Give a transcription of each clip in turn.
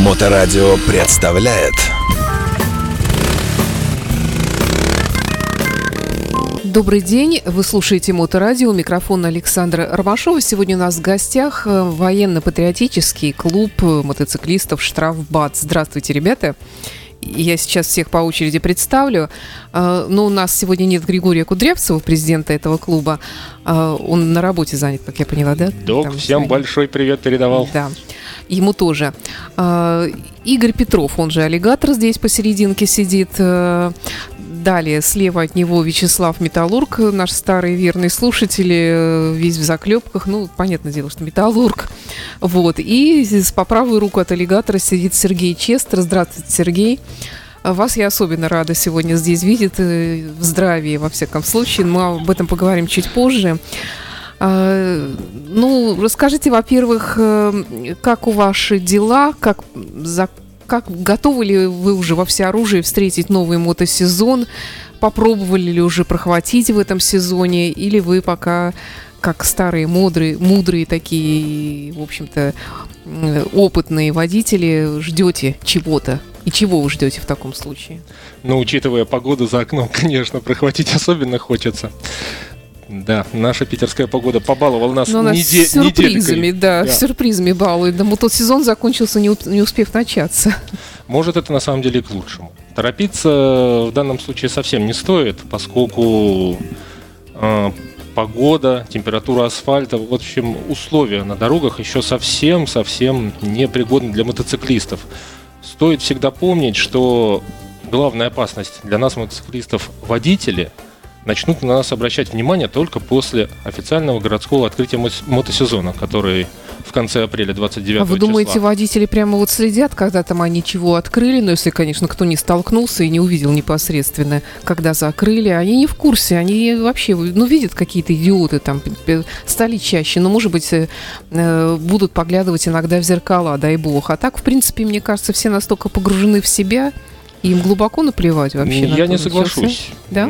Моторадио представляет Добрый день, вы слушаете Моторадио, микрофон Александра Ромашова. Сегодня у нас в гостях э, военно-патриотический клуб мотоциклистов «Штрафбат». Здравствуйте, ребята. Я сейчас всех по очереди представлю. Э, но у нас сегодня нет Григория Кудрявцева, президента этого клуба. Он на работе занят, как я поняла, да? Док, Там всем сегодня... большой привет передавал. Да, ему тоже. Игорь Петров, он же аллигатор, здесь посерединке сидит. Далее слева от него Вячеслав Металлург, наш старый верный слушатель, э, весь в заклепках. Ну, понятное дело, что Металлург. Вот. И по правую руку от аллигатора сидит Сергей Честер. Здравствуйте, Сергей. Вас я особенно рада сегодня здесь видеть, э, в здравии, во всяком случае. Мы об этом поговорим чуть позже. А, ну, расскажите, во-первых, э, как у ваши дела, как как готовы ли вы уже во всеоружии встретить новый мотосезон? Попробовали ли уже прохватить в этом сезоне? Или вы пока как старые мудрые, мудрые такие, в общем-то, опытные водители, ждете чего-то? И чего вы ждете в таком случае? Ну, учитывая погоду за окном, конечно, прохватить особенно хочется. Да, наша питерская погода побаловала нас, Но неде- сюрпризами, да, да, сюрпризами балует. Да, тот сезон закончился, не, не успев начаться. Может, это на самом деле к лучшему. Торопиться в данном случае совсем не стоит, поскольку э, погода, температура асфальта, в общем, условия на дорогах еще совсем-совсем непригодны для мотоциклистов. Стоит всегда помнить, что главная опасность для нас, мотоциклистов, водители – начнут на нас обращать внимание только после официального городского открытия мотосезона, который в конце апреля 29 А вы числа. думаете, водители прямо вот следят, когда там они чего открыли, но если, конечно, кто не столкнулся и не увидел непосредственно, когда закрыли, они не в курсе, они вообще, ну, видят какие-то идиоты там, стали чаще, но, может быть, э, э, будут поглядывать иногда в зеркала, дай бог. А так, в принципе, мне кажется, все настолько погружены в себя, им глубоко наплевать вообще. Я на не соглашусь. Да?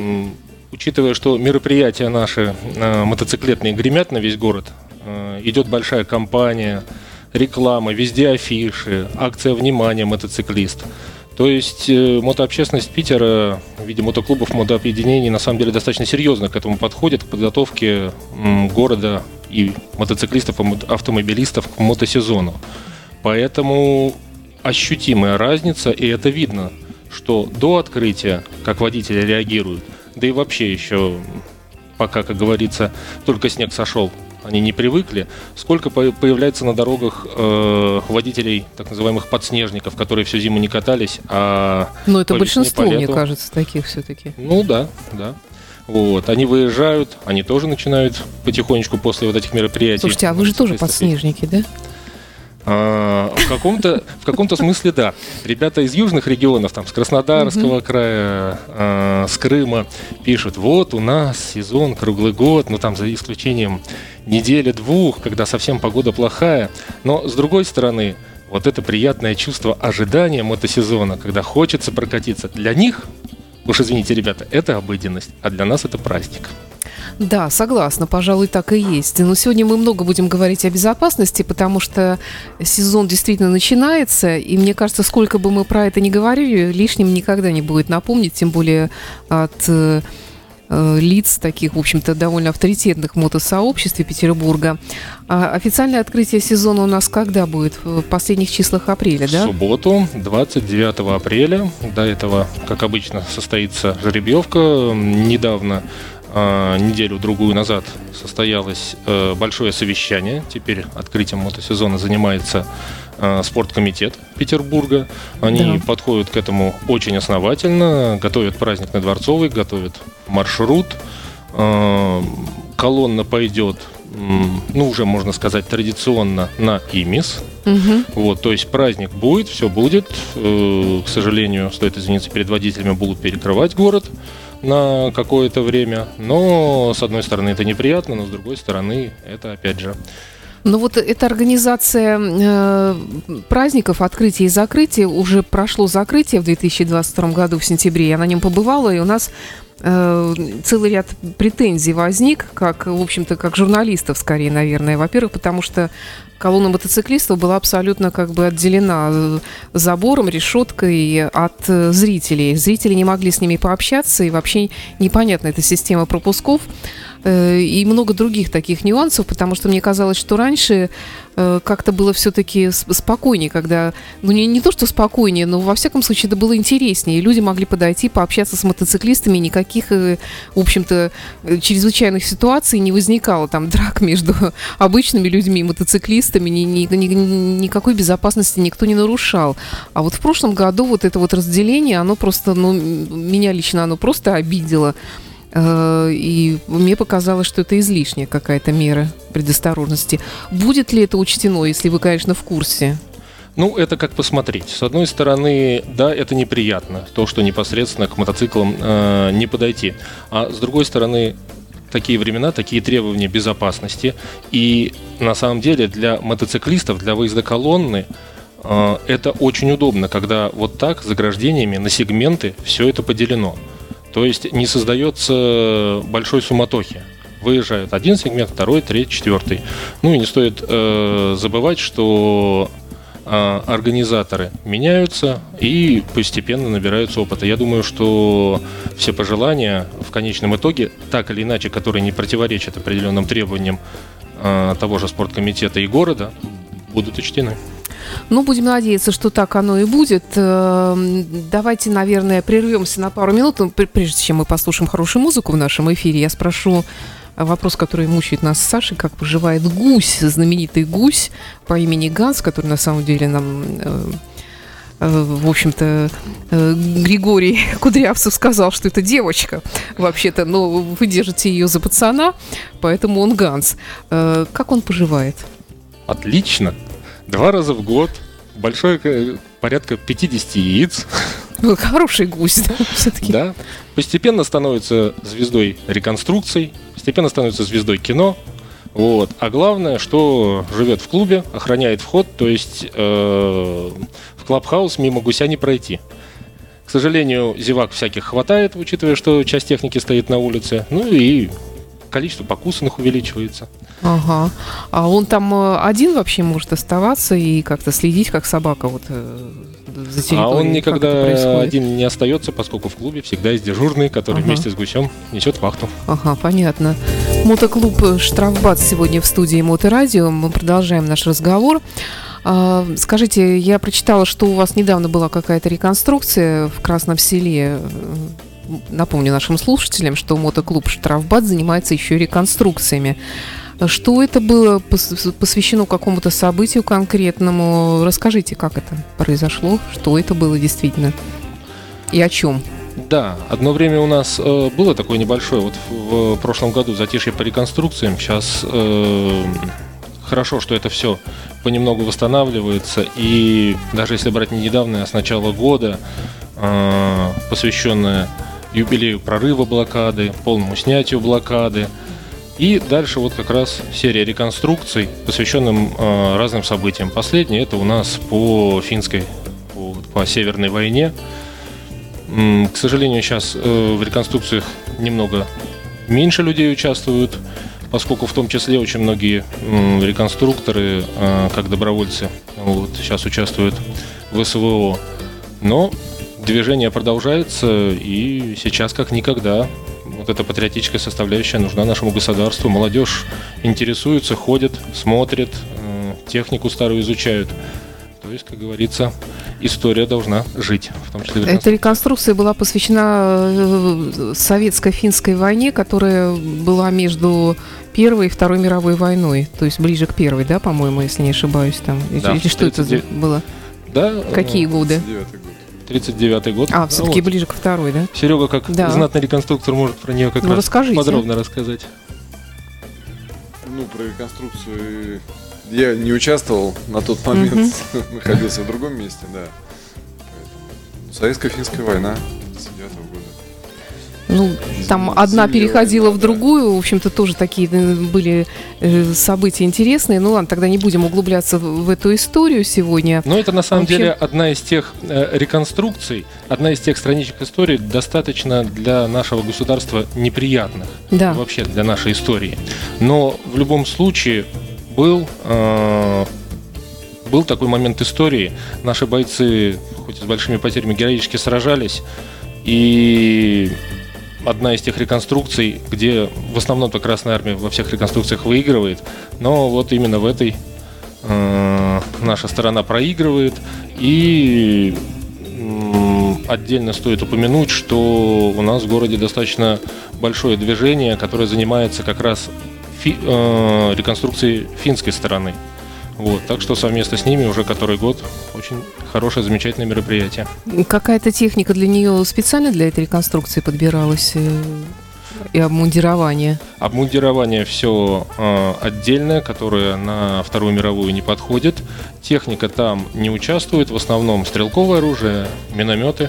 Учитывая, что мероприятия наши э, мотоциклетные гремят на весь город, э, идет большая кампания, реклама, везде афиши, акция внимания мотоциклист. То есть э, мотообщественность Питера в виде мотоклубов, мотообъединений на самом деле достаточно серьезно к этому подходит, к подготовке м, города и мотоциклистов, и автомобилистов к мотосезону. Поэтому ощутимая разница, и это видно, что до открытия, как водители реагируют – да и вообще еще пока, как говорится, только снег сошел, они не привыкли. Сколько появляется на дорогах э, водителей, так называемых подснежников, которые всю зиму не катались, а... Ну, это большинство, мне кажется, таких все-таки. Ну, да, да. Вот, они выезжают, они тоже начинают потихонечку после вот этих мероприятий. Слушайте, а вы же тоже подснежники, да? А, в каком-то в каком-то смысле да. Ребята из южных регионов, там с Краснодарского угу. края, а, с Крыма пишут: вот у нас сезон круглый год, ну там за исключением недели-двух, когда совсем погода плохая. Но с другой стороны, вот это приятное чувство ожидания мотосезона, когда хочется прокатиться, для них, уж извините, ребята, это обыденность, а для нас это праздник. Да, согласна, пожалуй, так и есть. Но сегодня мы много будем говорить о безопасности, потому что сезон действительно начинается, и мне кажется, сколько бы мы про это ни говорили, лишним никогда не будет напомнить, тем более от э, лиц таких, в общем-то, довольно авторитетных в мотосообществе Петербурга. А официальное открытие сезона у нас когда будет? В последних числах апреля, да? В субботу, 29 апреля. До этого, как обычно, состоится жеребьевка. Недавно неделю-другую назад состоялось э, большое совещание. Теперь открытием мотосезона занимается э, спорткомитет Петербурга. Они да. подходят к этому очень основательно, готовят праздник на Дворцовой, готовят маршрут. Э, колонна пойдет, ну, уже можно сказать, традиционно на Имис. Угу. Вот, то есть праздник будет, все будет. К сожалению, стоит извиниться перед водителями, будут перекрывать город на какое-то время. Но, с одной стороны, это неприятно, но с другой стороны, это, опять же, ну вот эта организация э, праздников, открытия и закрытия, уже прошло закрытие в 2022 году в сентябре, я на нем побывала, и у нас э, целый ряд претензий возник, как, в общем-то, как журналистов скорее, наверное. Во-первых, потому что колонна мотоциклистов была абсолютно как бы отделена э, забором, решеткой от э, зрителей. Зрители не могли с ними пообщаться, и вообще непонятна эта система пропусков. Э, и много других таких нюансов, потому что мне казалось, что раньше э, как-то было все-таки спокойнее, когда, ну не, не то, что спокойнее, но во всяком случае это было интереснее. Люди могли подойти, пообщаться с мотоциклистами, никаких, э, в общем-то, чрезвычайных ситуаций не возникало, там драк между обычными людьми и мотоциклистами, ни, ни, ни, никакой безопасности никто не нарушал. А вот в прошлом году вот это вот разделение, оно просто, ну, меня лично оно просто обидело. Э, и мне показалось, что это излишняя какая-то мера предосторожности. Будет ли это учтено, если вы, конечно, в курсе? Ну, это как посмотреть. С одной стороны, да, это неприятно, то, что непосредственно к мотоциклам э, не подойти. А с другой стороны, такие времена, такие требования безопасности. И на самом деле для мотоциклистов, для выезда колонны, э, это очень удобно, когда вот так заграждениями на сегменты все это поделено. То есть не создается большой суматохи. Выезжает один сегмент, второй, третий, четвертый. Ну и не стоит э, забывать, что э, организаторы меняются и постепенно набираются опыта. Я думаю, что все пожелания в конечном итоге, так или иначе, которые не противоречат определенным требованиям э, того же спорткомитета и города, будут учтены. Ну, будем надеяться, что так оно и будет. Эм, давайте, наверное, прервемся на пару минут. Ну, прежде чем мы послушаем хорошую музыку в нашем эфире, я спрошу вопрос, который мучает нас с Сашей, как поживает гусь, знаменитый гусь по имени Ганс, который на самом деле нам э, э, в общем-то, э, Григорий Кудрявцев сказал, что это девочка. Вообще-то, но вы держите ее за пацана, поэтому он Ганс. Как он поживает? Отлично. Два раза в год, большое, порядка 50 яиц. Ну, хороший гусь, да, все-таки. Да. Постепенно становится звездой реконструкций, постепенно становится звездой кино. Вот. А главное, что живет в клубе, охраняет вход, то есть э, в клабхаус мимо гуся не пройти. К сожалению, зевак всяких хватает, учитывая, что часть техники стоит на улице. Ну и количество покусанных увеличивается. Ага. А он там э, один вообще может оставаться и как-то следить, как собака вот э, за территорией? А он никогда один не остается, поскольку в клубе всегда есть дежурный, который ага. вместе с гусем несет вахту. Ага, понятно. Мотоклуб «Штрафбат» сегодня в студии Моторадио. Мы продолжаем наш разговор. А, скажите, я прочитала, что у вас недавно была какая-то реконструкция в Красном селе напомню нашим слушателям, что мотоклуб «Штрафбат» занимается еще реконструкциями. Что это было посвящено какому-то событию конкретному? Расскажите, как это произошло, что это было действительно и о чем? Да, одно время у нас э, было такое небольшое, вот в, в прошлом году затишье по реконструкциям. Сейчас э, хорошо, что это все понемногу восстанавливается. И даже если брать не недавно, а с начала года, э, посвященное юбилею прорыва блокады, полному снятию блокады. И дальше вот как раз серия реконструкций, посвященным э, разным событиям. Последний это у нас по финской, по, по Северной войне. М, к сожалению, сейчас э, в реконструкциях немного меньше людей участвуют, поскольку в том числе очень многие э, реконструкторы, э, как добровольцы, вот, сейчас участвуют в СВО. Но движение продолжается, и сейчас как никогда вот эта патриотическая составляющая нужна нашему государству. Молодежь интересуется, ходит, смотрит, э, технику старую изучают. То есть, как говорится, история должна жить, в том числе. Эта реконструкция была посвящена э, советско-финской войне, которая была между Первой и Второй мировой войной, то есть ближе к первой, да, по-моему, если не ошибаюсь, там. Да, Или что 39... это было? Да. Какие годы? 39 год. А, все-таки вот. ближе к второй, да? Серега, как да. знатный реконструктор, может про нее как ну, раз расскажите. подробно рассказать. Ну, про реконструкцию я не участвовал на тот момент, находился в другом месте, да. Советско-финская война. Ну, там одна переходила в другую, в общем-то, тоже такие э, были э, события интересные. Ну ладно, тогда не будем углубляться в эту историю сегодня. Но это на самом общем... деле одна из тех э, реконструкций, одна из тех страничек истории, достаточно для нашего государства неприятных. Да. Вообще для нашей истории. Но в любом случае был, э, был такой момент истории. Наши бойцы, хоть и с большими потерями, героически сражались. И одна из тех реконструкций, где в основном-то Красная Армия во всех реконструкциях выигрывает, но вот именно в этой э, наша сторона проигрывает. И м, отдельно стоит упомянуть, что у нас в городе достаточно большое движение, которое занимается как раз фи, э, реконструкцией финской стороны. Вот, так что совместно с ними уже который год очень хорошее, замечательное мероприятие. Какая-то техника для нее специально для этой реконструкции подбиралась? э, И обмундирование? Обмундирование все э, отдельное, которое на Вторую мировую не подходит. Техника там не участвует, в основном стрелковое оружие, минометы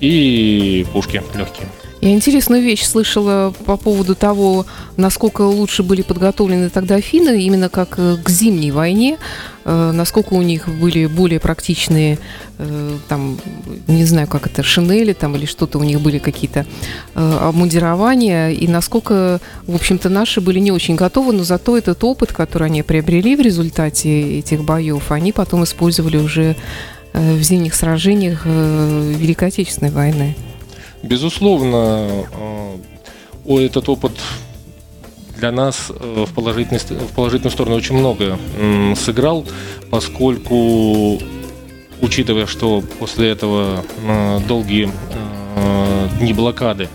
и пушки легкие. Я интересную вещь слышала по поводу того, насколько лучше были подготовлены тогда финны, именно как э, к зимней войне, э, насколько у них были более практичные, э, там, не знаю, как это, шинели там или что-то у них были какие-то обмундирования, и насколько, в общем-то, наши были не очень готовы, но зато этот опыт, который они приобрели в результате этих боев, они потом использовали уже в зимних сражениях э, Великой Отечественной войны. Безусловно, э, этот опыт для нас э, в положительной, ст- в положительную сторону очень много м, сыграл, поскольку, учитывая, что после этого э, долгие э, дни блокады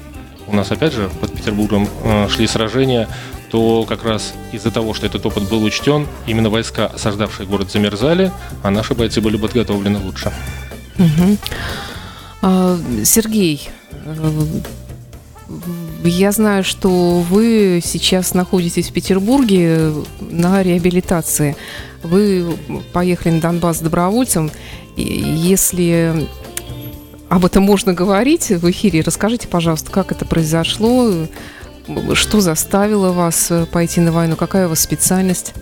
у нас опять же под Петербургом э, шли сражения, то как раз из-за того, что этот опыт был учтен, именно войска, осаждавшие город, замерзали, а наши бойцы были подготовлены лучше. Мгм. А, Сергей, э, я знаю, что вы сейчас находитесь в Петербурге на реабилитации. Вы поехали на Донбасс добровольцем. Если об этом можно говорить в эфире, расскажите, пожалуйста, как это произошло, что заставило вас э, пойти на войну, какая у вас специальность?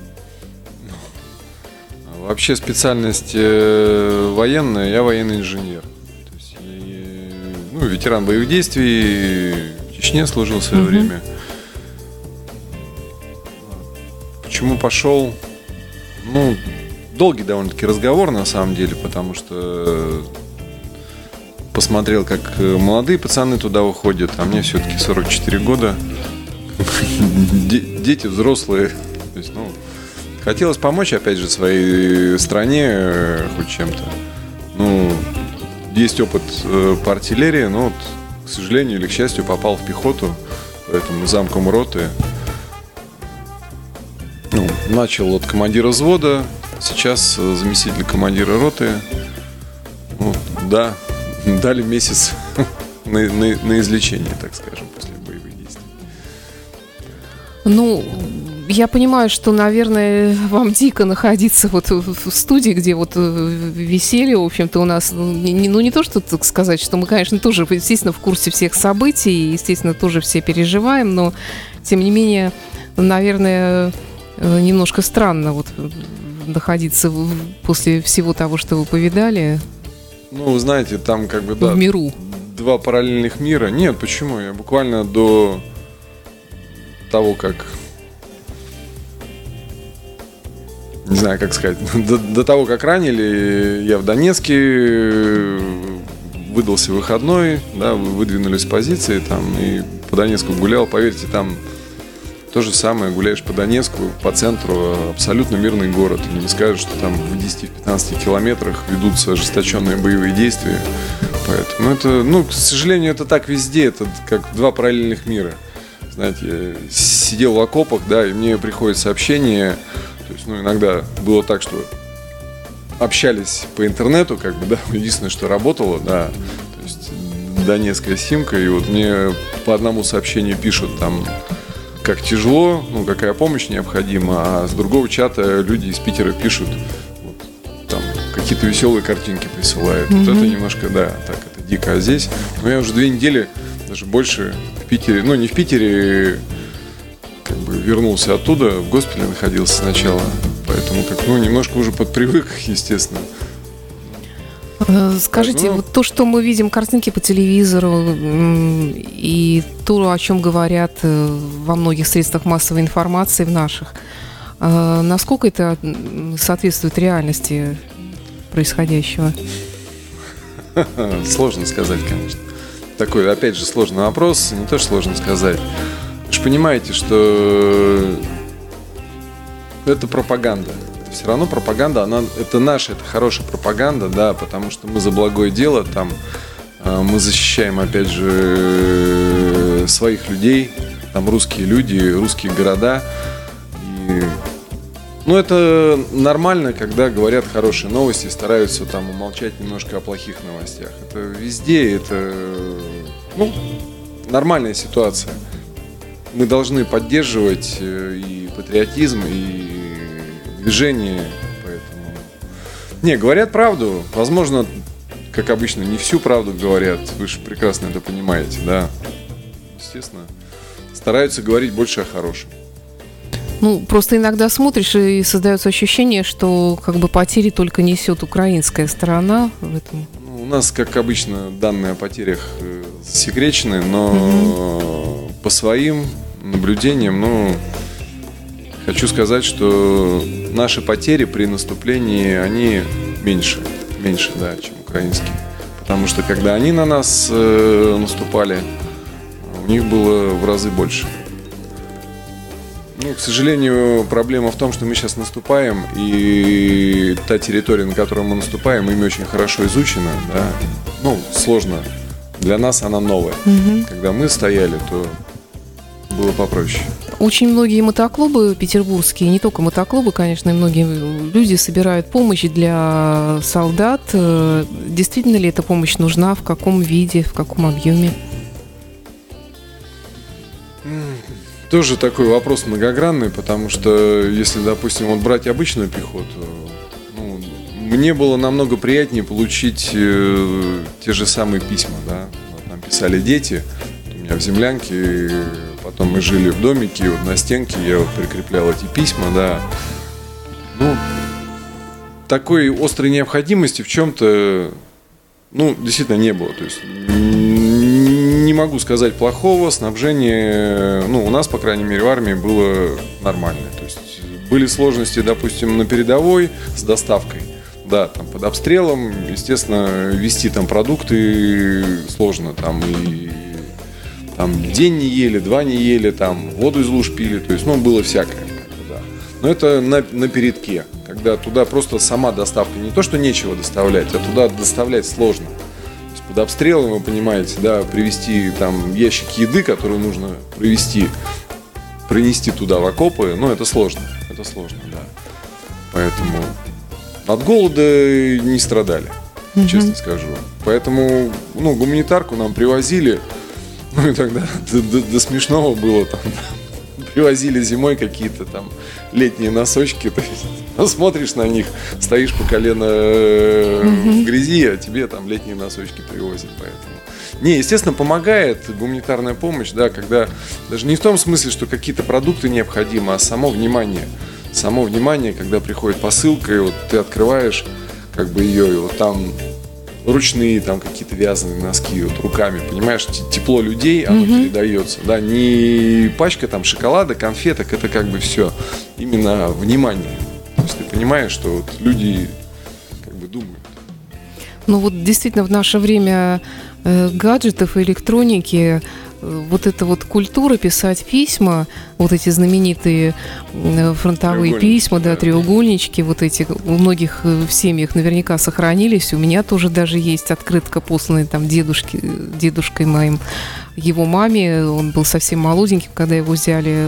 Вообще специальность э, военная, я военный инженер. То есть, и, ну, ветеран боевых действий, в Чечне служил в свое Мгм. время. Почему пошел? Ну, долгий довольно-таки разговор на самом деле, потому что э, посмотрел, как молодые пацаны туда уходят, а мне все-таки 44 года. Де- Дети взрослые. То есть, ну, хотелось помочь, опять же, своей стране э, хоть чем-то. Ну, есть опыт э, по артиллерии, но вот, к сожалению или к счастью, попал в пехоту, поэтому замком роты. Ну, начал от командира взвода, сейчас э, заместитель командира роты. Ну, да, дали месяц на, на- на излечение, так скажем, после. Ну, я понимаю, что, наверное, вам дико находиться вот в студии, где вот э, веселье, в общем-то, у нас, ну не, ну, не то, что так сказать, что мы, конечно, тоже, естественно, в курсе всех событий, естественно, тоже все переживаем, но, тем не менее, наверное, э, немножко странно вот находиться после всего того, что вы повидали Ну, вы знаете, там как бы, да, в миру. два параллельных мира. Нет, почему? Я буквально до того, как... Не знаю, как сказать. До, до того, как ранили, я в Донецке выдался выходной, да, вы- выдвинулись с позиции там и по Донецку гулял. Поверьте, там то же самое, гуляешь по Донецку, по центру, абсолютно мирный город. И не скажешь, что там в 10-15 километрах ведутся ожесточенные боевые действия. Поэтому это, ну, к сожалению, это так везде, это как два параллельных мира. Знаете, я сидел в окопах, да, и мне приходит сообщение, то есть, ну, иногда было так, что общались по интернету, как бы, да, единственное, что работало, да, то есть донецкая симка, и вот мне по одному сообщению пишут там, как тяжело, ну, какая помощь необходима, а с другого чата люди из Питера пишут, вот, там, какие-то веселые картинки присылают. Вот это немножко, да, так, это дико. А здесь, ну, я уже две недели, даже больше в Питере, ну, не в Питере, как бы вернулся оттуда, в госпитале находился сначала, поэтому как, ну, немножко уже подпривык, естественно. Э, Скажите, Ну. вот то, что мы видим картинки по телевизору и то, о чем говорят э, во многих средствах массовой информации в наших, А насколько это соответствует реальности происходящего? Сложно сказать, конечно. Такой, опять же, сложный вопрос. Не то, что сложно сказать. Вы же понимаете, что это пропаганда. Это все равно пропаганда, она, это наша, это хорошая пропаганда, да, потому что мы за благое дело, там, э, мы защищаем, опять же, своих людей, там русские люди, русские города. И, ну, это нормально, когда говорят хорошие новости, стараются там умолчать немножко о плохих новостях. Это везде, это, ну, нормальная ситуация. Мы должны поддерживать э, и патриотизм, и движение, поэтому... Не, говорят правду. Возможно, как обычно, не всю правду говорят. Вы же прекрасно это понимаете, да. Естественно, стараются говорить больше о хорошем. Ну, просто иногда смотришь и создается ощущение, что как бы потери только несет украинская сторона в этом. Ну, у нас, как обычно, данные о потерях э, засекречены, но по своим наблюдениям, ну, хочу сказать, что наши потери при наступлении, они меньше, меньше, да, чем украинские. Потому что когда они на нас э, наступали, у них было в разы больше. Ну, к сожалению, проблема в том, что мы сейчас наступаем, и та территория, на которую мы наступаем, ими очень хорошо изучена, да. Ну, сложно. Для нас она новая. Когда мы стояли, то было попроще. Очень многие мотоклубы петербургские, не только мотоклубы, конечно, и многие люди собирают помощь для солдат. Э, Действительно ли эта помощь нужна? В каком виде? В каком объеме? Тоже такой вопрос многогранный, потому что если, допустим, вот брать обычную пехоту, ну, мне было намного приятнее получить э, те же самые письма, да. Вот нам писали дети, у меня в землянке, потом мы жили в домике, вот на стенке я вот прикреплял эти письма, да. Ну, такой острой необходимости в чем-то, ну, действительно не было. То есть не могу сказать плохого. Снабжение, ну, у нас, по крайней мере, в армии было нормальное. То есть были сложности, допустим, на передовой с доставкой. Да, там под обстрелом, естественно, вести там продукты сложно. Там и там день не ели, два не ели, там воду из луж пили. То есть, ну, было всякое. да. Но это на, на передке, когда туда просто сама доставка, не то, что нечего доставлять, а туда доставлять сложно. Под обстрелом, вы понимаете, да, привезти там ящик еды, который нужно привезти, принести туда в окопы, ну, это сложно, это сложно, да. Поэтому от голода не страдали, честно скажу. Поэтому, ну, гуманитарку нам привозили, ну, и тогда до, до- до смешного было там, привозили зимой какие-то там летние носочки, то есть смотришь на них, стоишь по колено э, в грязи, а тебе там летние носочки привозят, поэтому. Не, естественно, помогает гуманитарная помощь, да, когда даже не в том смысле, что какие-то продукты необходимы, а само внимание. Само внимание, когда приходит посылка, и вот ты открываешь как бы ее, и вот там ручные там какие-то вязаные носки вот руками, понимаешь, тепло людей, оно передается, да, не пачка там шоколада, конфеток, это как бы все, именно внимание. То есть ты понимаешь, что вот люди как бы думают. Ну вот действительно в наше время э, гаджетов и электроники э, вот эта вот культура писать письма, вот эти знаменитые э, фронтовые письма, да, да. треугольнички, вот эти у многих в семьях наверняка сохранились. У меня тоже даже есть открытка, посланная там дедушке, дедушкой моим, его маме. Он был совсем молоденьким, когда его взяли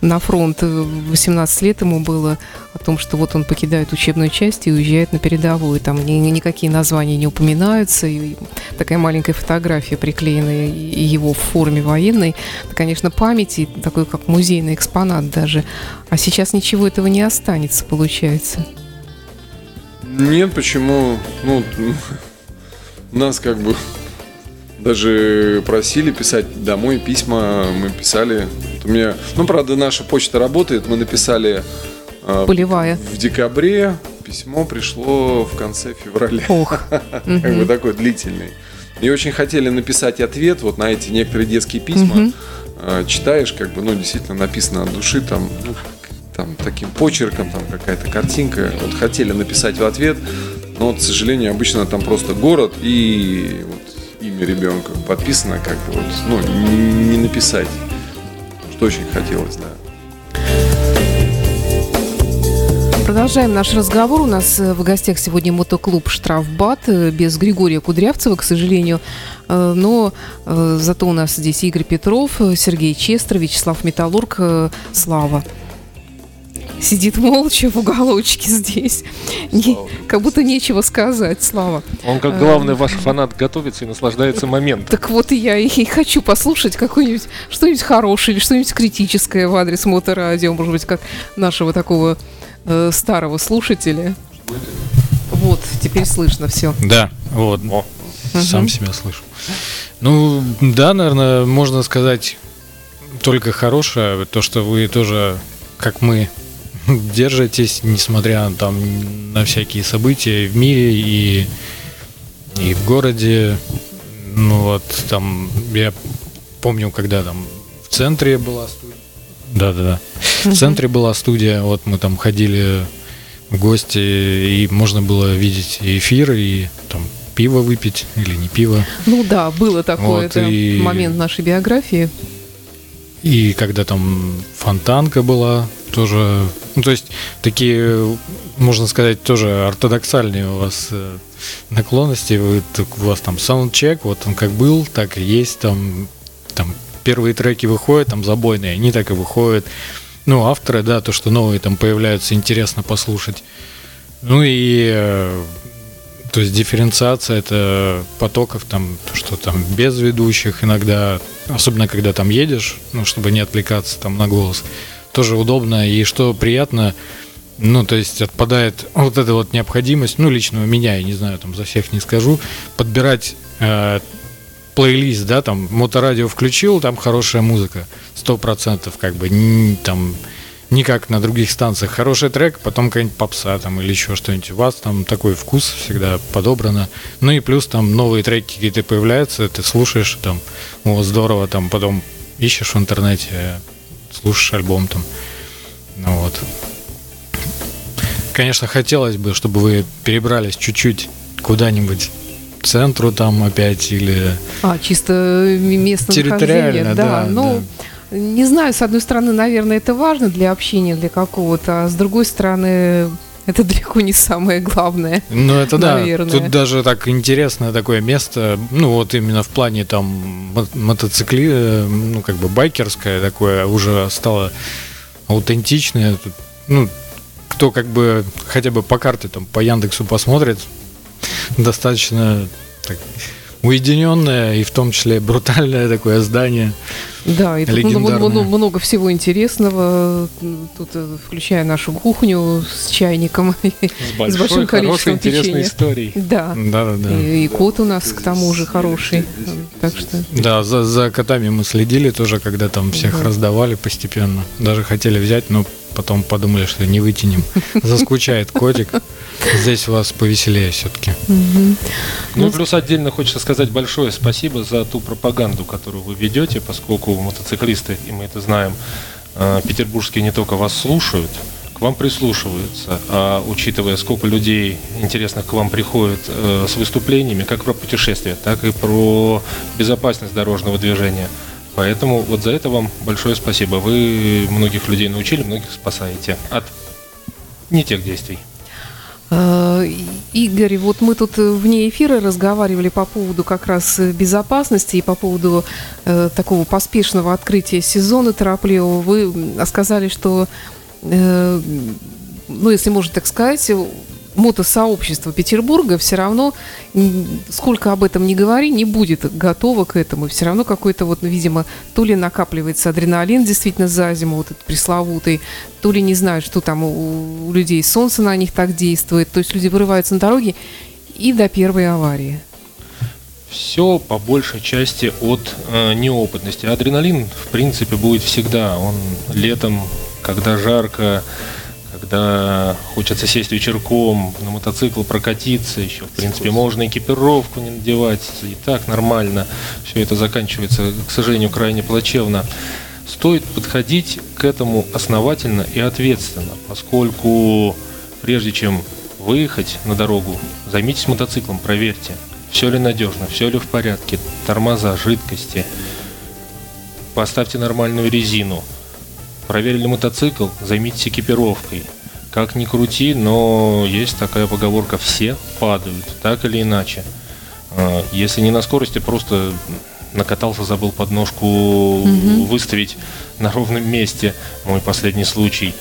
на фронт. Э, 18 лет ему было о том, что вот он покидает учебную часть и уезжает на передовую. Там ни- ни- никакие названия не упоминаются. И такая маленькая фотография приклеенная его в форме военной. Это, конечно, память и такой как музейный экспонат даже. А сейчас ничего этого не останется, получается. Нет, почему? Ну, нас как бы даже просили писать домой письма, мы писали. Вот у меня, ну, правда, наша почта работает, мы написали Полевая. в декабре, письмо пришло в конце февраля. Ох. как бы такой длительный. И очень хотели написать ответ вот на эти некоторые детские письма. Э, Читаешь, как бы, ну, действительно написано от души, там, ну, там таким почерком, там какая-то картинка. Вот хотели написать в ответ, но, к сожалению, обычно там просто город и вот имя ребенка подписано, как бы вот, ну, не, не написать, что очень хотелось, да. Продолжаем наш разговор. У нас э, в гостях сегодня мотоклуб «Штрафбат» э, без Григория Кудрявцева, к сожалению. Э, но зато у нас здесь Игорь Петров, Сергей Честер, Вячеслав Металлург, Слава сидит молча в уголочке здесь. Не, как будто нечего сказать, Слава. Он как главный ваш фанат готовится и наслаждается моментом. Так вот и я и хочу послушать какое-нибудь что-нибудь хорошее или что-нибудь критическое в адрес моторадио, может быть, как нашего такого э, старого слушателя. Вот, теперь слышно все. Да, вот. О. Сам угу. себя слышу. Ну, да, наверное, можно сказать только хорошее, то, что вы тоже, как мы, держитесь, несмотря там на всякие события в мире и, и в городе. Ну вот, там, я помню, когда там в центре была студия, да-да-да. В центре была студия, вот мы там ходили в гости, и можно было видеть эфир, и там пиво выпить или не пиво. Ну да, было такое, вот, это и... момент нашей биографии. И когда там фонтанка была, тоже, ну то есть такие, можно сказать, тоже ортодоксальные у вас э, наклонности. Вы, у вас там саундчек, вот он как был, так и есть, там, там первые треки выходят, там забойные, они так и выходят. Ну, авторы, да, то, что новые там появляются, интересно послушать. Ну и э, то есть дифференциация это потоков там, то, что там без ведущих иногда, особенно когда там едешь, ну, чтобы не отвлекаться там на голос, тоже удобно. И что приятно, ну, то есть отпадает вот эта вот необходимость, ну, лично у меня, я не знаю, там за всех не скажу, подбирать э, плейлист, да, там моторадио включил, там хорошая музыка, сто процентов, как бы, там, не как на других станциях. Хороший трек, потом какая-нибудь попса там или еще что-нибудь. У вас там такой вкус всегда подобрано. Ну и плюс там новые треки какие-то появляются, ты слушаешь там, о, здорово, там потом ищешь в интернете, слушаешь альбом там. Ну вот. Конечно, хотелось бы, чтобы вы перебрались чуть-чуть куда-нибудь центру там опять или... А, чисто место Территориально, да. да ну, да. не знаю, с одной стороны, наверное, это важно для общения, для какого-то, а с другой стороны, это далеко не самое главное. Ну, это да. Наверное. Тут даже так интересное такое место, ну, вот именно в плане там мотоцикли, ну, как бы байкерское такое, уже стало аутентичное. Тут, ну, кто как бы хотя бы по карте там по Яндексу посмотрит, достаточно так, уединенное и в том числе брутальное такое здание. Да, и тут много, много всего интересного, тут, э, включая нашу кухню с чайником, с, большой, с большим количеством интересной историей. Да, да, да. да. И, и кот у нас к тому же хороший, так что. Да, за, за котами мы следили тоже, когда там всех да. раздавали постепенно, даже хотели взять, но потом подумали, что не вытянем. Заскучает котик. Здесь у вас повеселее все-таки. Ну, плюс отдельно хочется сказать большое спасибо за ту пропаганду, которую вы ведете, поскольку мотоциклисты, и мы это знаем, э, петербургские не только вас слушают, к вам прислушиваются, а учитывая, сколько людей интересных к вам приходит э, с выступлениями, как про путешествия, так и про безопасность дорожного движения – Поэтому вот за это вам большое спасибо. Вы многих людей научили, многих спасаете от не тех действий. А, Игорь, вот мы тут вне эфира разговаривали по поводу как раз безопасности и по поводу э, такого поспешного открытия сезона торопливого. Вы сказали, что, э, ну, если можно так сказать, мотосообщество Петербурга все равно, сколько об этом не говори, не будет готово к этому. Все равно какой-то вот, видимо, то ли накапливается адреналин действительно за зиму, вот этот пресловутый, то ли не знаю, что там у, у людей солнце на них так действует. То есть люди вырываются на дороге и до первой аварии. Все по большей части от э, неопытности. Адреналин, в принципе, будет всегда. Он летом, когда жарко, когда хочется сесть вечерком на мотоцикл, прокатиться еще, в принципе, можно экипировку не надевать, и так нормально. Все это заканчивается, к сожалению, крайне плачевно. стоит подходить к этому основательно и ответственно, поскольку прежде чем выехать на дорогу, займитесь мотоциклом, проверьте, все ли надежно, все ли в порядке, тормоза, жидкости, поставьте нормальную резину, проверили мотоцикл, займитесь экипировкой. Как ни крути, но есть такая поговорка, все падают, так или иначе. А, если не на скорости, просто накатался, забыл подножку угу. выставить на ровном месте. Мой последний случай.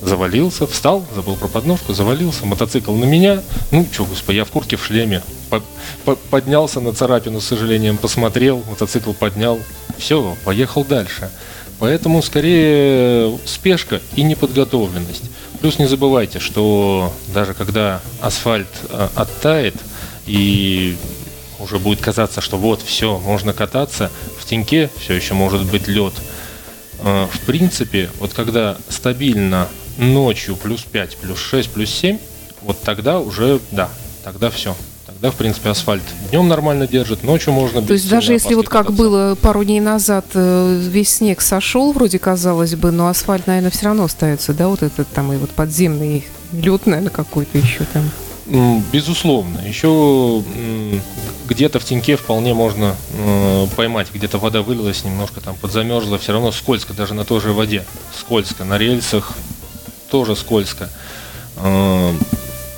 Завалился, встал, забыл про подножку, завалился, мотоцикл на меня. Ну, что, господи, я в куртке, в шлеме. По -по Поднялся на царапину, с сожалением, посмотрел, мотоцикл поднял. Все, поехал дальше. Поэтому скорее спешка и неподготовленность. Плюс не забывайте, что даже когда асфальт а, оттает и уже будет казаться, что вот, все, можно кататься, в теньке все еще может быть лед. А, в принципе, вот когда стабильно ночью плюс 5, плюс 6, плюс 7, вот тогда уже, да, тогда все. Тогда, в принципе, асфальт днем нормально держит, ночью можно... То есть даже если вот как кататься. было пару дней назад, э, весь снег сошел, вроде казалось бы, но асфальт, наверное, все равно остается, да, вот этот там и вот подземный лед, наверное, какой-то еще там. Безусловно. Еще где-то в теньке вполне можно э, поймать, где-то вода вылилась, немножко там подзамерзла, все равно скользко, даже на той же воде. Скользко. На рельсах тоже скользко. Э,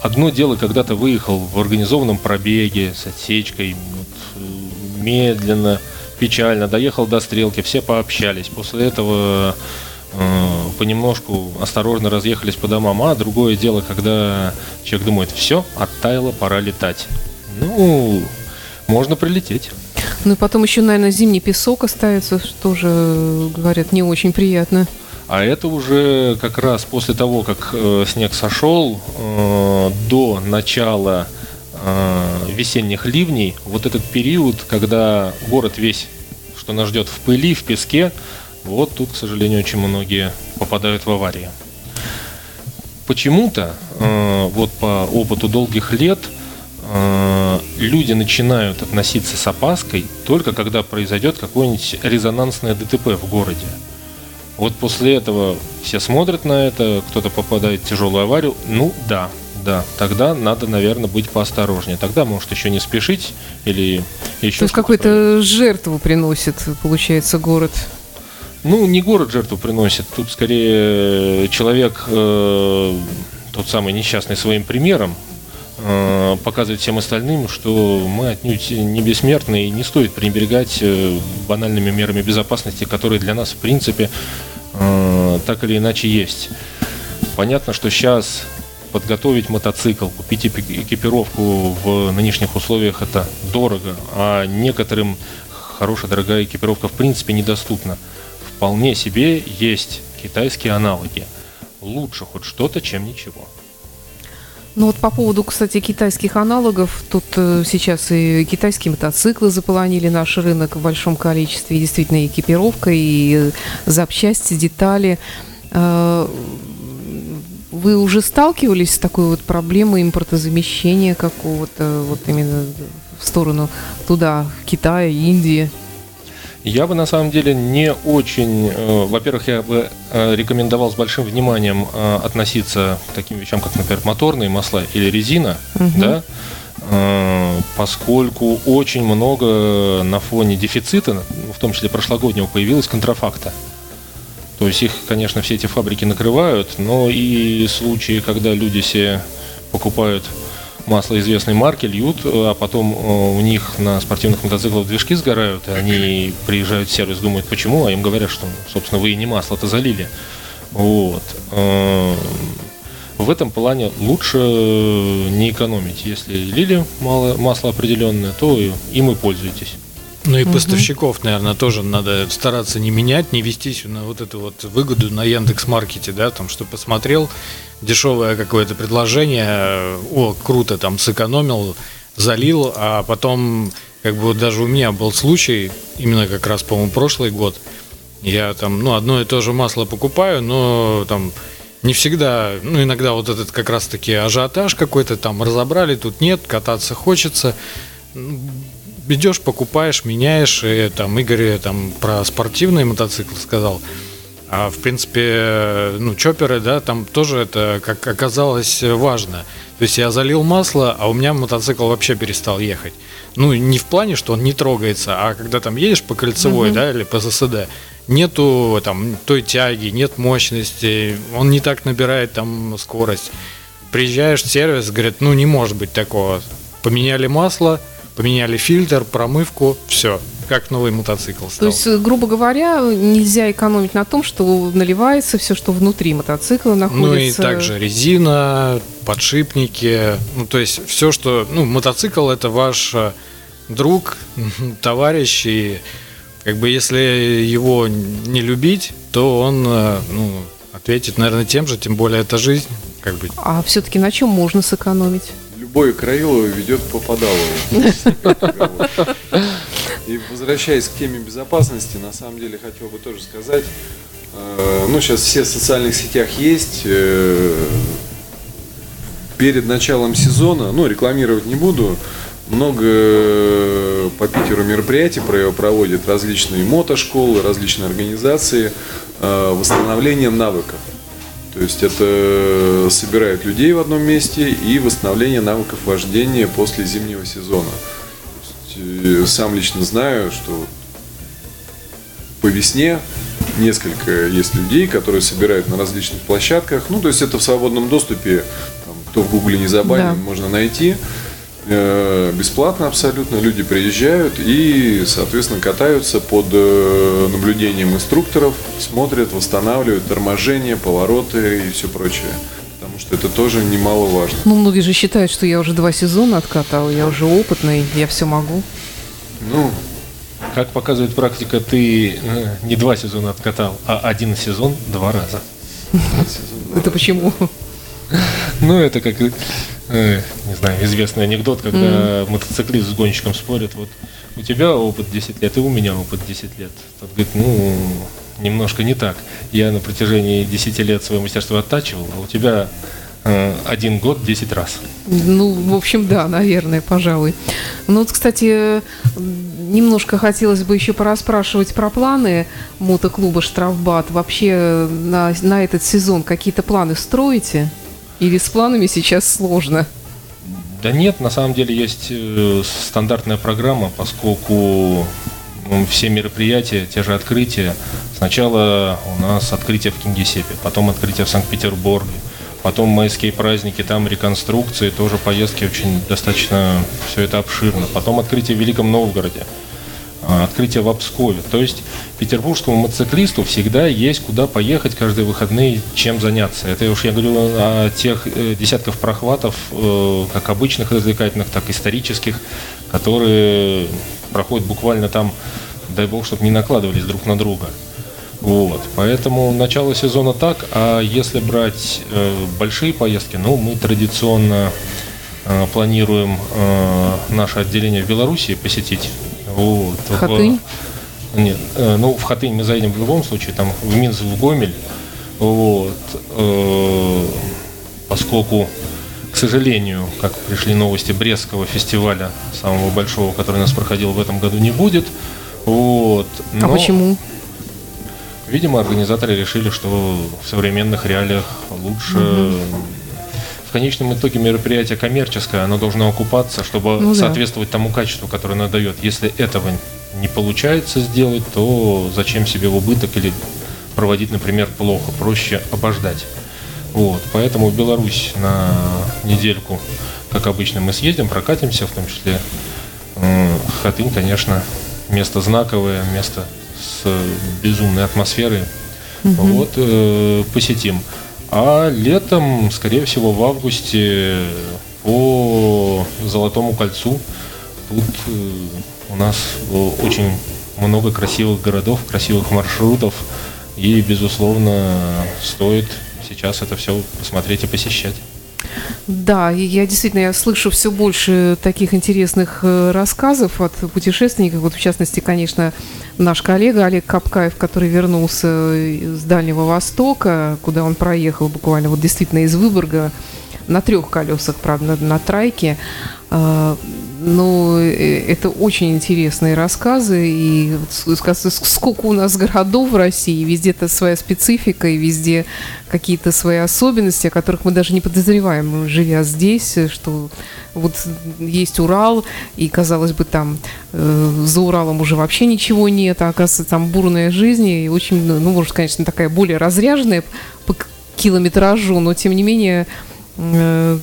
одно дело, когда ты выехал в организованном пробеге с отсечкой, вот, э, медленно, печально, доехал до стрелки, все пообщались. После этого э, понемножку осторожно разъехались по домам. А другое дело, когда человек думает, все, оттаяло, пора летать. Ну, можно прилететь. Ну и потом еще, наверное, зимний песок остается, что же, говорят, не очень приятно. А это уже как раз после того, как э, снег сошел, э, до начала э, весенних ливней, вот этот период, когда город весь, что нас ждет в пыли, в песке, вот тут, к сожалению, очень многие попадают в аварии. Почему-то, э, вот по опыту долгих лет, э, люди начинают относиться с опаской только когда произойдет какое-нибудь резонансное ДТП в городе. Вот после этого все смотрят на это, кто-то попадает в тяжелую аварию. Ну да, да, тогда надо, наверное, быть поосторожнее. Тогда, может, еще не спешить или еще... То есть какую-то жертву приносит, получается, город. Ну, не город жертву приносит, тут скорее человек, э, тот самый несчастный своим примером, показывает всем остальным, что мы отнюдь не бессмертны и не стоит пренебрегать э, банальными мерами безопасности, которые для нас, в принципе, э, так или иначе есть. Понятно, что сейчас подготовить мотоцикл, купить экипировку в нынешних условиях это дорого, а некоторым хорошая, дорогая экипировка в принципе недоступна вполне себе есть китайские аналоги. Лучше хоть что-то, чем ничего. Ну вот по поводу, кстати, китайских аналогов, тут э, сейчас и китайские мотоциклы заполонили наш рынок в большом количестве, и действительно экипировка, и запчасти, детали. Э, вы уже сталкивались с такой вот проблемой импортозамещения какого-то, вот именно в сторону туда, Китая, Индии? Я бы на самом деле не очень, э, во-первых, я бы э, рекомендовал с большим вниманием э, относиться к таким вещам, как, например, моторные масла или резина, угу. да, поскольку очень много на фоне дефицита, в том числе прошлогоднего, появилось контрафакта. То есть их, конечно, все эти фабрики накрывают, но и случаи, когда люди себе покупают масло известной марки льют, а потом э, у них на спортивных мотоциклах движки сгорают, и они приезжают в сервис, думают, почему, а им говорят, что, собственно, вы и не масло-то залили. Вот. Э, в этом плане лучше не экономить. Если лили мало, масло определенное, то им и пользуйтесь. Ну и поставщиков, наверное, тоже надо стараться не менять, не вестись на вот эту вот выгоду на Яндекс Маркете, да, там, что посмотрел, дешевое какое-то предложение, о, круто, там, сэкономил, залил, а потом, как бы вот даже у меня был случай, именно как раз, по-моему, прошлый год, я там, ну, одно и то же масло покупаю, но там не всегда, ну, иногда вот этот как раз-таки ажиотаж какой-то там разобрали, тут нет, кататься хочется, идешь, покупаешь, меняешь. И там Игорь там про спортивный мотоцикл сказал. А в принципе, ну, чоперы, да, там тоже это, как оказалось, важно. То есть я залил масло, а у меня мотоцикл вообще перестал ехать. Ну, не в плане, что он не трогается, а когда там едешь по кольцевой, Мгм. да, или по ЗСД, нету там той тяги, нет мощности, он не так набирает там скорость. Приезжаешь в сервис, говорят, ну не может быть такого. Поменяли масло, поменяли фильтр, промывку, все, как новый мотоцикл То стал. есть, э, грубо говоря, нельзя экономить на том, что наливается все, что внутри мотоцикла находится. Ну и также резина, подшипники, ну то есть все, что, ну мотоцикл это ваш э, друг, товарищ и как бы если его не любить, то он, э, ну ответит, наверное, тем же, тем более это жизнь, как бы. А все-таки на чем можно сэкономить? Любое Краилово ведет Попадалову. И возвращаясь к теме безопасности, на самом деле хотел бы тоже сказать, э, ну сейчас все в социальных сетях есть, э, перед началом сезона, ну рекламировать не буду, много по Питеру мероприятий про- проводят различные мотошколы, различные организации э, восстановлением навыков. То есть это собирает людей в одном месте и восстановление навыков вождения после зимнего сезона. Есть, э, сам лично знаю, что по весне несколько есть людей, которые собирают на различных площадках. Ну, то есть это в свободном доступе, там, кто в гугле не забанен, Да. можно найти. Э, Бесплатно абсолютно. Люди приезжают и, соответственно, катаются под э, наблюдением инструкторов, смотрят, восстанавливают торможение, повороты и все прочее. Потому что это тоже немаловажно. Ну, многие же считают, что я уже два сезона откатал, я уже опытный, я все могу. Ну, Как показывает практика, ты э, не два сезона откатал, а один сезон два раза. Это почему? Ну, это как, э, не знаю, известный анекдот, когда мотоциклист с гонщиком спорит, вот у тебя опыт 10 лет, и у меня опыт 10 лет. Тот говорит, ну, немножко не так. Я на протяжении 10 лет свое мастерство оттачивал, а у тебя э, один год 10 раз. Ну, в общем, да, наверное, пожалуй. Ну, вот, кстати, немножко хотелось бы еще порасспрашивать про планы мотоклуба «Штрафбат». Вообще на, на этот сезон какие-то планы строите? Или с планами сейчас сложно? Да нет, на самом деле есть э, стандартная программа, поскольку м, все мероприятия, те же открытия, сначала у нас открытие в Кингисеппе, потом открытие в Санкт-Петербурге, потом майские праздники, там реконструкции, тоже поездки очень достаточно все это обширно, потом открытие в Великом Новгороде, открытие в Обскове. То есть петербургскому мотоциклисту всегда есть куда поехать каждые выходные, чем заняться. Это уж я говорю о тех э, десятков прохватов, э, как обычных развлекательных, так и исторических, которые проходят буквально там, дай бог, чтобы не накладывались друг на друга. Вот, поэтому начало сезона так, а если брать э, большие поездки, ну, мы традиционно планируем э, наше отделение в Белоруссии посетить. Вот, в- Хатынь? нет, э, ну в Хатынь мы заедем в любом случае, там в Минск, в Гомель. Вот, э, поскольку, к сожалению, как пришли новости Брестского фестиваля, самого большого, который у нас проходил в этом году, не будет. Вот, А но, почему? Видимо, организаторы решили, что в современных реалиях лучше. В конечном итоге мероприятие коммерческое, оно должно окупаться, чтобы Ну да. соответствовать тому качеству, которое оно дает. Если этого не получается сделать, то зачем себе в убыток или проводить, например, плохо, проще обождать. Вот, поэтому в Беларусь на недельку, как обычно, мы съездим, прокатимся, в том числе Хатынь, конечно, место знаковое, место с безумной атмосферой. Вот, э, посетим. А летом, скорее всего, в августе по Золотому кольцу. Тут э, у нас э, очень много красивых городов, красивых маршрутов. И, безусловно, стоит сейчас это все посмотреть и посещать. Да, и я действительно я слышу все больше таких интересных э, рассказов от путешественников. Вот в частности, конечно, наш коллега Олег Капкаев, который вернулся с Дальнего Востока, куда он проехал буквально вот действительно из Выборга на трех колесах, правда, на, на трайке. А, Ну, э, это очень интересные рассказы, и сколько у нас городов в России, везде-то своя специфика, и везде какие-то свои особенности, о которых мы даже не подозреваем, живя здесь, что вот есть Урал, и, казалось бы, там э, за Уралом уже вообще ничего нет, а оказывается, там бурная жизнь, и очень, ну, может, конечно, такая более разряженная по километражу, но, тем не менее, э,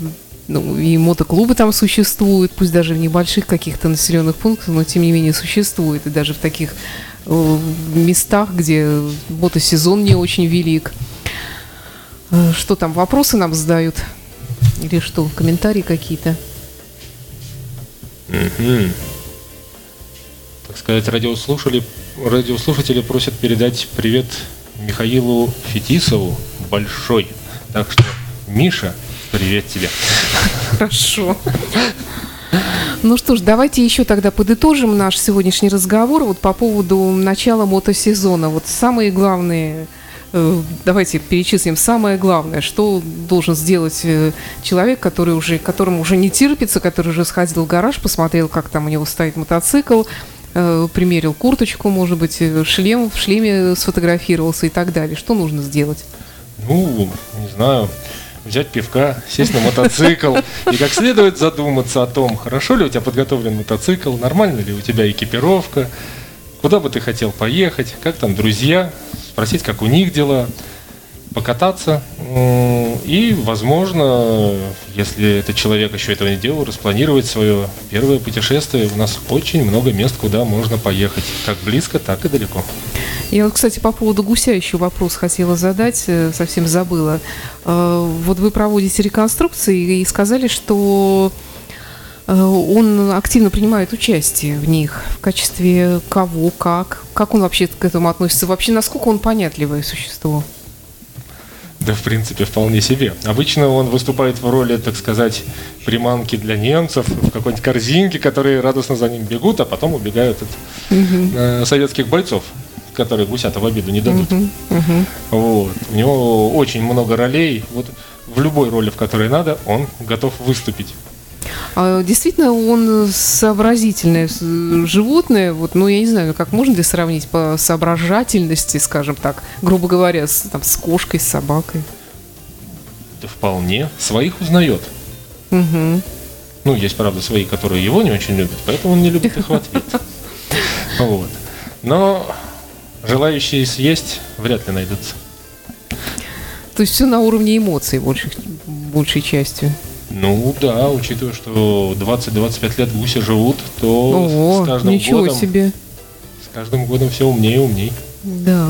ну, и мотоклубы там существуют, пусть даже в небольших каких-то населенных пунктах, но тем не менее существуют. И даже в таких э, местах, где мотосезон не очень велик. Э, что там, вопросы нам задают? Или что, комментарии какие-то? Угу. Так сказать, радиослушатели, радиослушатели просят передать привет Михаилу Фетисову большой. Так что, Миша, Привет тебе. Хорошо. Ну что ж, давайте еще тогда подытожим наш сегодняшний разговор вот по поводу начала мотосезона. Вот самые главные э, Давайте перечислим самое главное, что должен сделать э, человек, который уже, которому уже не терпится, который уже сходил в гараж, посмотрел, как там у него стоит мотоцикл, э, примерил курточку, может быть, шлем, в шлеме сфотографировался и так далее. Что нужно сделать? Ну, не знаю взять пивка, сесть на мотоцикл и как следует задуматься о том, хорошо ли у тебя подготовлен мотоцикл, нормально ли у тебя экипировка, куда бы ты хотел поехать, как там друзья, спросить, как у них дела, покататься и, возможно, если этот человек еще этого не делал, распланировать свое первое путешествие. У нас очень много мест, куда можно поехать, как близко, так и далеко. Я вот, кстати, по поводу гуся еще вопрос хотела задать, э, совсем забыла. Э, вот вы проводите реконструкции и сказали, что э, он активно принимает участие в них. В качестве кого, как? Как он вообще к этому относится? Вообще, насколько он понятливое существо? Да, в принципе, вполне себе. Обычно он выступает в роли, так сказать, приманки для немцев в какой-нибудь корзинке, которые радостно за ним бегут, а потом убегают от угу. советских бойцов которые гусята в обиду не дадут. Uh-huh. Вот. У него очень много ролей. Вот в любой роли, в которой надо, он готов выступить. А, действительно, он сообразительное животное. Вот, ну, я не знаю, как можно ли сравнить по соображательности, скажем так, грубо говоря, с, там, с кошкой, с собакой. Да вполне. Своих узнает. Угу. Ну, есть, правда, свои, которые его не очень любят, поэтому он не любит их в ответ. Вот. Но Желающие съесть вряд ли найдутся. То есть все на уровне эмоций большей, большей частью. Ну да, учитывая, что 20-25 лет гуси живут, то Ого, с каждым ничего годом, себе. С каждым годом все умнее и умнее. Да.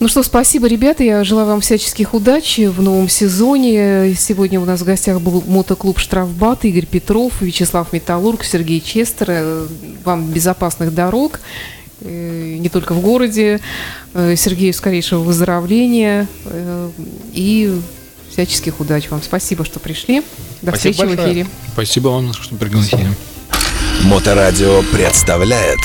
Ну что, спасибо, ребята. Я желаю вам всяческих удач в новом сезоне. Сегодня у нас в гостях был мотоклуб «Штрафбат», Игорь Петров, Вячеслав Металлург, Сергей Честер. Вам безопасных дорог Э, не только в городе. Э, Сергею скорейшего выздоровления э, и всяческих удач вам. Спасибо, что пришли. До Спасибо встречи большое. в эфире. Спасибо вам, что пригласили. Моторадио представляет